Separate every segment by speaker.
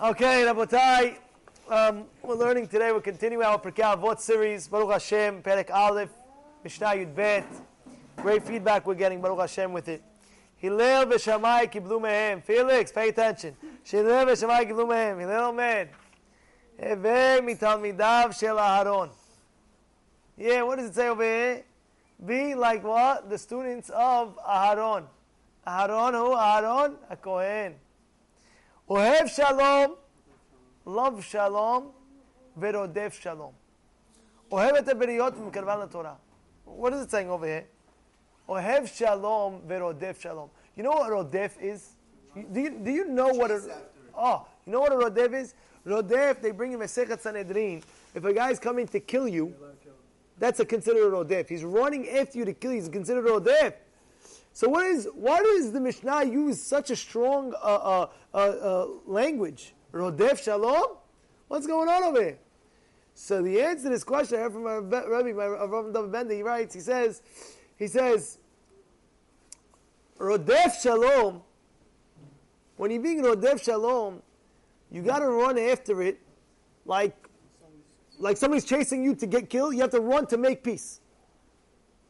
Speaker 1: Okay, Rabotai, um, we're learning today, we're continuing our Pirkei Avot series, Baruch Hashem, Perek Aleph, Mishnah Yud Bet. Great feedback we're getting, Baruch Hashem, with it. Hillel v'shamai kiblu mehem. Felix, pay attention. Hillel v'shamai kiblu mehem. Hillel omed. Heve mitalmidav shel Aharon. Yeah, what does it say over here? Be like what? The students of Aharon. Aharon who? Aharon? A Kohen. Ohev shalom, love shalom, verodef shalom. Ohev et haberiyot v'mekarvan Torah. What is it saying over here? Ohev shalom, verodef shalom. You know what rodef is? Do you, do you know what a, oh, you know what a rodef is? Rodef, they bring him a Sechet Sanhedrin. If a guy is coming to kill you, that's a considered rodef. He's running after you to kill you. He's considered rodef. So what is why does the Mishnah use such a strong uh, uh, uh, uh language? Rodef shalom? What's going on over here? So the answer to this question I heard from my Rabbi, my David Bender, he writes, he says, he says, Rodef shalom, when you're being Rodef shalom, you got to run after it like, like somebody's chasing you to get killed. You have to run to make peace.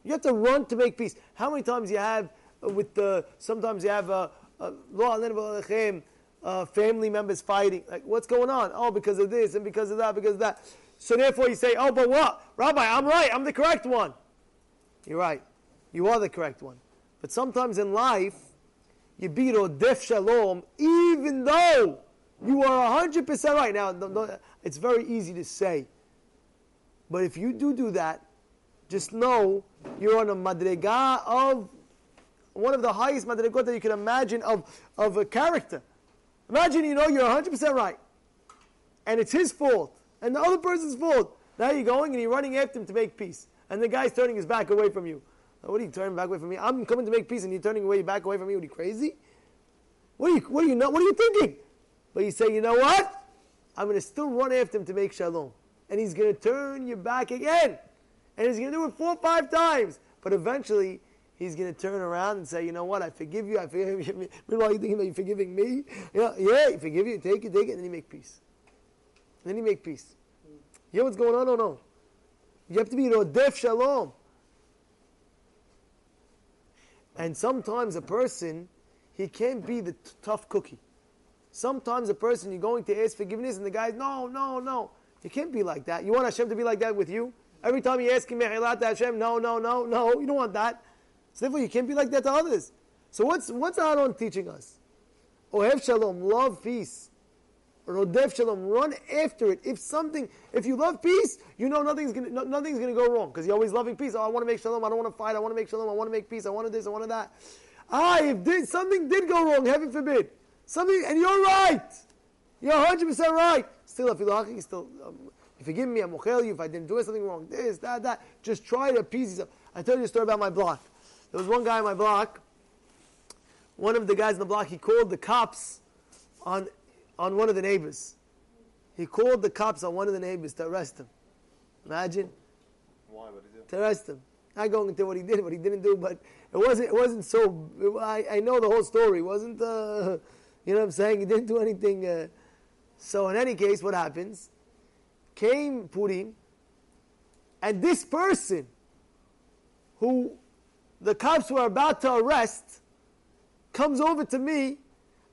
Speaker 1: You have to run to make peace. How many times you have with the, sometimes you have a, uh, family members fighting. Like, what's going on? Oh, because of this and because of that, because of that. So therefore you say, oh, but what? Rabbi, I'm right. I'm the correct one. You're right. You are the correct one. But sometimes in life, you beat def Shalom, even though you are 100% right. Now, it's very easy to say. But if you do do that, just know you're on a madrega of one of the highest madregot that you can imagine of, of a character. Imagine you know you're 100% right. And it's his fault. And the other person's fault. Now you're going and you're running after him to make peace. And the guy's turning his back away from you. What are you turning back away from me? I'm coming to make peace and you're turning away back away from me. What are you crazy? What are you, what are you, not, what are you thinking? But you say, you know what? I'm going to still run after him to make shalom. And he's going to turn your back again. And he's going to do it four or five times. But eventually, he's going to turn around and say, you know what, I forgive you, I forgive you. Meanwhile, you thinking that you're forgiving me? Yeah, yeah, he forgive you, take it, take it, and then you make peace. And then you make peace. You know what's going on or no? You have to be Rodef Shalom. And sometimes a person, he can't be the t- tough cookie. Sometimes a person, you're going to ask forgiveness, and the guy's, no, no, no. You can't be like that. You want Hashem to be like that with you? Every time you ask him, Hashem, no, no, no, no. You don't want that. So therefore, you can't be like that to others. So what's what's Aaron teaching us? Ohev shalom, love peace. Rodef shalom, run after it. If something, if you love peace, you know nothing's gonna no, nothing's gonna go wrong because you're always loving peace. Oh, I want to make shalom. I don't want to fight. I want to make shalom. I want to make peace. I want to this. I want to that. Ah, if did, something did go wrong, heaven forbid, something, and you're right, you're 100 percent right. Still, if you're still, um, you forgive me. I'm okay you if I didn't do something wrong. This, that, that. Just try to appease yourself. I tell you a story about my block. There was one guy on my block, one of the guys in the block, he called the cops on, on one of the neighbors. He called the cops on one of the neighbors to arrest him. Imagine.
Speaker 2: Why? What did he do?
Speaker 1: To arrest him. Not going into what he did, what he didn't do, but it wasn't. It wasn't so. It, I, I know the whole story. It wasn't. Uh, you know what I'm saying? He didn't do anything. Uh, so in any case, what happens? Came Purim, and this person, who the cops were about to arrest comes over to me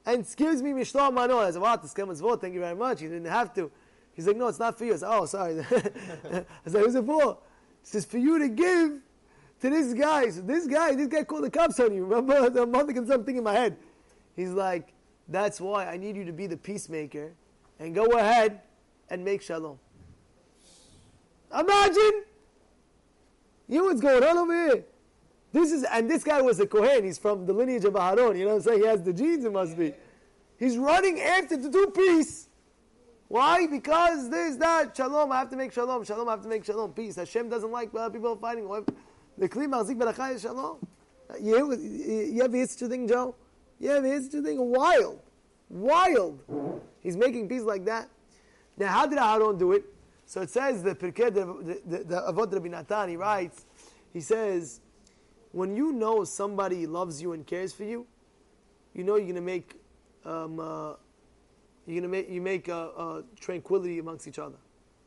Speaker 1: and gives me Mishloach Manot. I said, wow, this vote, thank you very much. You didn't have to. He's like, no, it's not for you. I said, oh, sorry. I said, who's it for? He says, for you to give to this guy. So this guy, this guy called the cops on you. Remember? I'm thinking something in my head. He's like, that's why I need you to be the peacemaker and go ahead and make shalom. Imagine! You know what's going on over here? This is, and this guy was a Kohen. He's from the lineage of Aharon. You know what I'm saying? He has the genes, it must be. He's running after to do peace. Why? Because there's that. Shalom, I have to make shalom. Shalom, I have to make shalom. Peace. Hashem doesn't like people fighting. The Kli Machzik Berachai Shalom. You, you ever such a thing, Joe? You ever such a thing? Wild. Wild. He's making peace like that. Now, how did Aharon do it? So it says the Pirkei, the, the, the Avot Rabbi Natan, he writes, he says, when you know somebody loves you and cares for you, you know you're going to make um, uh, you're gonna make you make a, a tranquility amongst each other.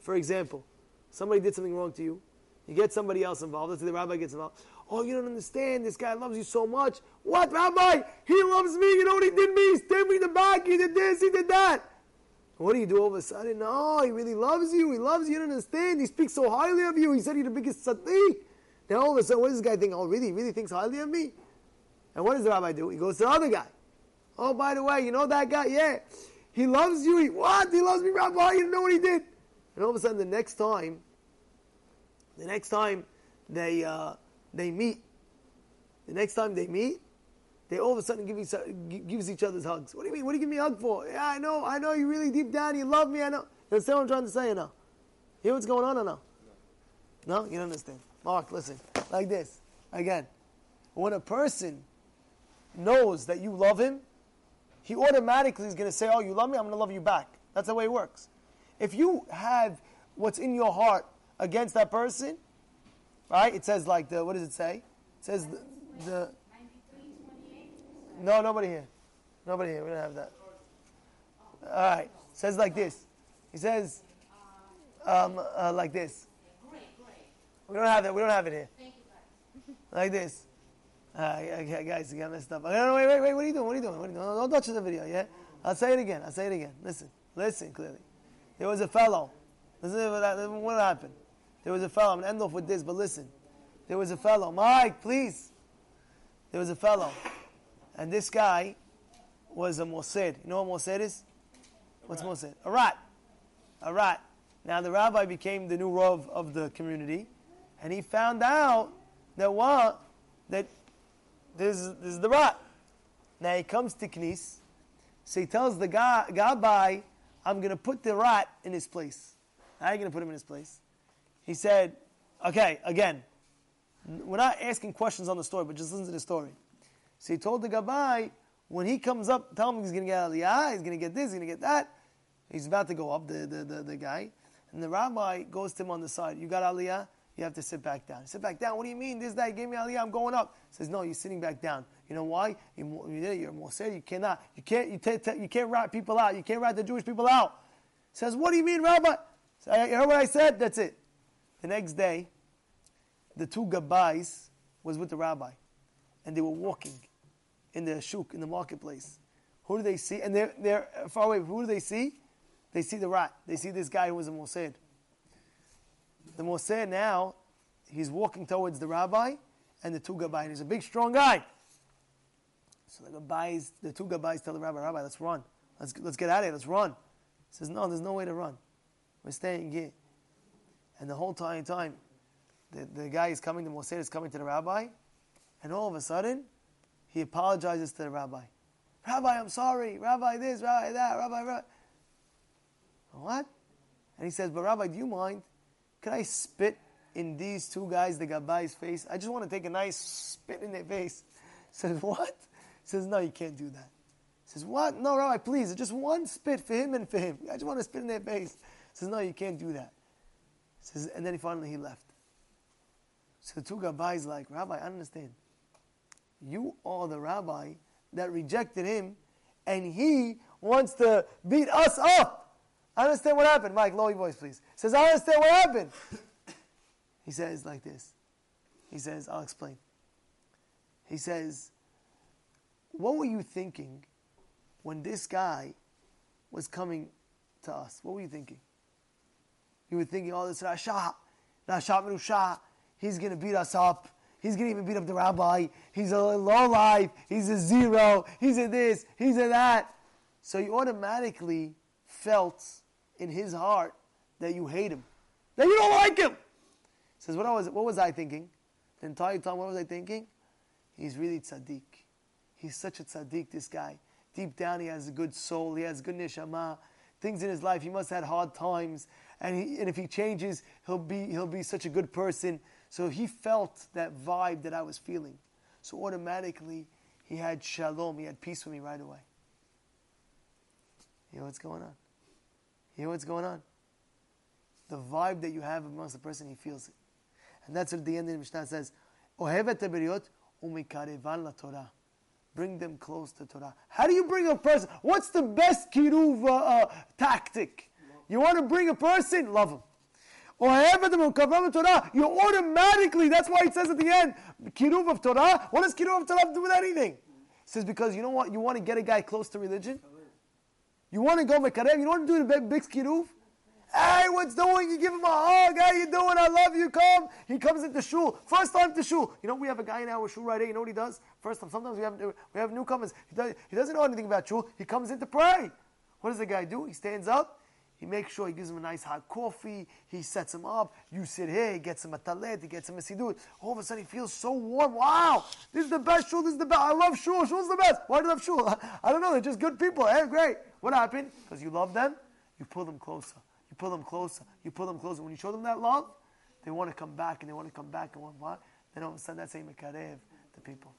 Speaker 1: For example, somebody did something wrong to you, you get somebody else involved. Let's say the rabbi gets involved. Oh, you don't understand. This guy loves you so much. What, Rabbi? He loves me. You know what he did me? He stabbed me in the back. He did this. He did that. What do you do all of a sudden? No, he really loves you. He loves you. You don't understand. He speaks so highly of you. He said you're the biggest tzaddik. Now all of a sudden, what does this guy think? Oh, really? Really thinks highly of me? And what does the rabbi do? He goes to the other guy. Oh, by the way, you know that guy? Yeah. He loves you. He, what? He loves me, Rabbi. You know what he did. And all of a sudden, the next time, the next time they, uh, they meet, the next time they meet, they all of a sudden give each, gives each other's hugs. What do you mean? What do you give me a hug for? Yeah, I know, I know you really deep down, you love me, I know. You understand what I'm trying to say or no? Hear what's going on or no? No? You don't understand. Mark, listen. Like this. Again. When a person knows that you love him, he automatically is going to say, Oh, you love me? I'm going to love you back. That's the way it works. If you have what's in your heart against that person, right? It says like the, what does it say? It says the, the no, nobody here. Nobody here. We don't have that. All right. Says like this. He says um, uh, like this. We don't have that. We don't have it here. Like this. Uh, okay, guys, you got messed up. No, no, wait, wait, wait. What are you doing? What are you doing? What are you doing? Don't touch the video, yeah? I'll say it again. I'll say it again. Listen. Listen clearly. There was a fellow. Listen to what happened. There was a fellow. I'm going to end off with this, but listen. There was a fellow. Mike, please. There was a fellow. And this guy was a Mossad. You know what Mossad is? What's Mossad? A rat. A rat. Now the rabbi became the new Rav of the community, and he found out that what? That this, this is the rat. Now he comes to Knis, so he tells the guy, Gabbai, I'm going to put the rat in his place. How are you going to put him in his place? He said, okay, again, we're not asking questions on the story, but just listen to the story. So he told the Gabbai, when he comes up, tell him he's going to get Aliyah, he's going to get this, he's going to get that. He's about to go up, the, the, the, the, guy. And the rabbi goes to him on the side. You got Aliyah? You have to sit back down. Sit back down. What do you mean? This guy gave me Aliyah. I'm going up. He says, no, you're sitting back down. You know why? You, you're said. You cannot. You can't. You, t- t- you can't rat people out. You can't rat the Jewish people out. He says, what do you mean, Rabbi? So I heard what I said. That's it. The next day, the two gabbais was with the rabbi, and they were walking in the shuk, in the marketplace. Who do they see? And they're, they're far away. Who do they see? They see the rat. They see this guy who was a Mossad. The Mossad now, he's walking towards the rabbi and the two gabbais. He's a big, strong guy. So the gabbais, the two gabbais tell the rabbi, Rabbi, let's run. Let's, let's get out of here. Let's run. He says, no, there's no way to run. We're staying here. And the whole time, time the, the guy is coming, the Mossad is coming to the rabbi, and all of a sudden, he apologizes to the rabbi. Rabbi, I'm sorry. Rabbi this, Rabbi that, Rabbi, Rabbi. What? And he says, but Rabbi, do you mind? Can I spit in these two guys, the Gabbai's face? I just want to take a nice spit in their face. Says, what? Says, no, you can't do that. Says, what? No, Rabbi, please, just one spit for him and for him. I just want to spit in their face. Says, no, you can't do that. Says, and then he finally he left. So the two Gabbai's like, Rabbi, I understand. You are the rabbi that rejected him, and he wants to beat us up. I understand what happened. Mike, lower your voice, please. He says, I understand what happened. he says like this. He says, I'll explain. He says, What were you thinking when this guy was coming to us? What were you thinking? You were thinking, oh, this Rasha, Rasha Merusha, he's going to beat us up. He's going to even beat up the rabbi. He's a low life. He's a zero. He's a this. He's a that. So you automatically felt in his heart that you hate him, that you don't like him. He says, what was, what was I thinking? The entire time, what was I thinking? He's really tzaddik. He's such a tzaddik, this guy. Deep down, he has a good soul. He has good neshama. Things in his life, he must have had hard times. And, he, and if he changes, he'll be, he'll be such a good person. So he felt that vibe that I was feeling. So automatically, he had shalom, he had peace with me right away. You know what's going on? You know what's going on? The vibe that you have amongst the person, he feels it. And that's what the end of the Mishnah says. Umikarevan la Torah. bring them close to Torah. How do you bring a person? What's the best kiruv uh, uh, tactic? You want to bring a person? Love him. Or Torah, you automatically, that's why it says at the end, kiruv of Torah. What does kiruv of Torah do with anything? It says because you know what? You want to get a guy close to religion. You want to go mekarev. You know what to do the a big kiruv? Hey, what's doing? You give him a hug. How you doing? I love you. Come. He comes into shul. First time to shul. You know, we have a guy in our shul right here. You know what he does? First time. Sometimes we have we have newcomers. He, does, he doesn't know anything about shul. He comes in to pray. What does the guy do? He stands up. He makes sure he gives him a nice hot coffee. He sets him up. You sit here. He gets him a talet. He gets him a siddur. All of a sudden, he feels so warm. Wow, this is the best shul. This is the best. I love shul. Shul's the best. Why do I love shul? I don't know. They're just good people. Hey, great. What happened? Because you love them. You pull them closer. You pull them closer. You pull them closer. When you show them that love, they want to come back and they want to come back and want what? Then all of a sudden, that's a mekarev the people.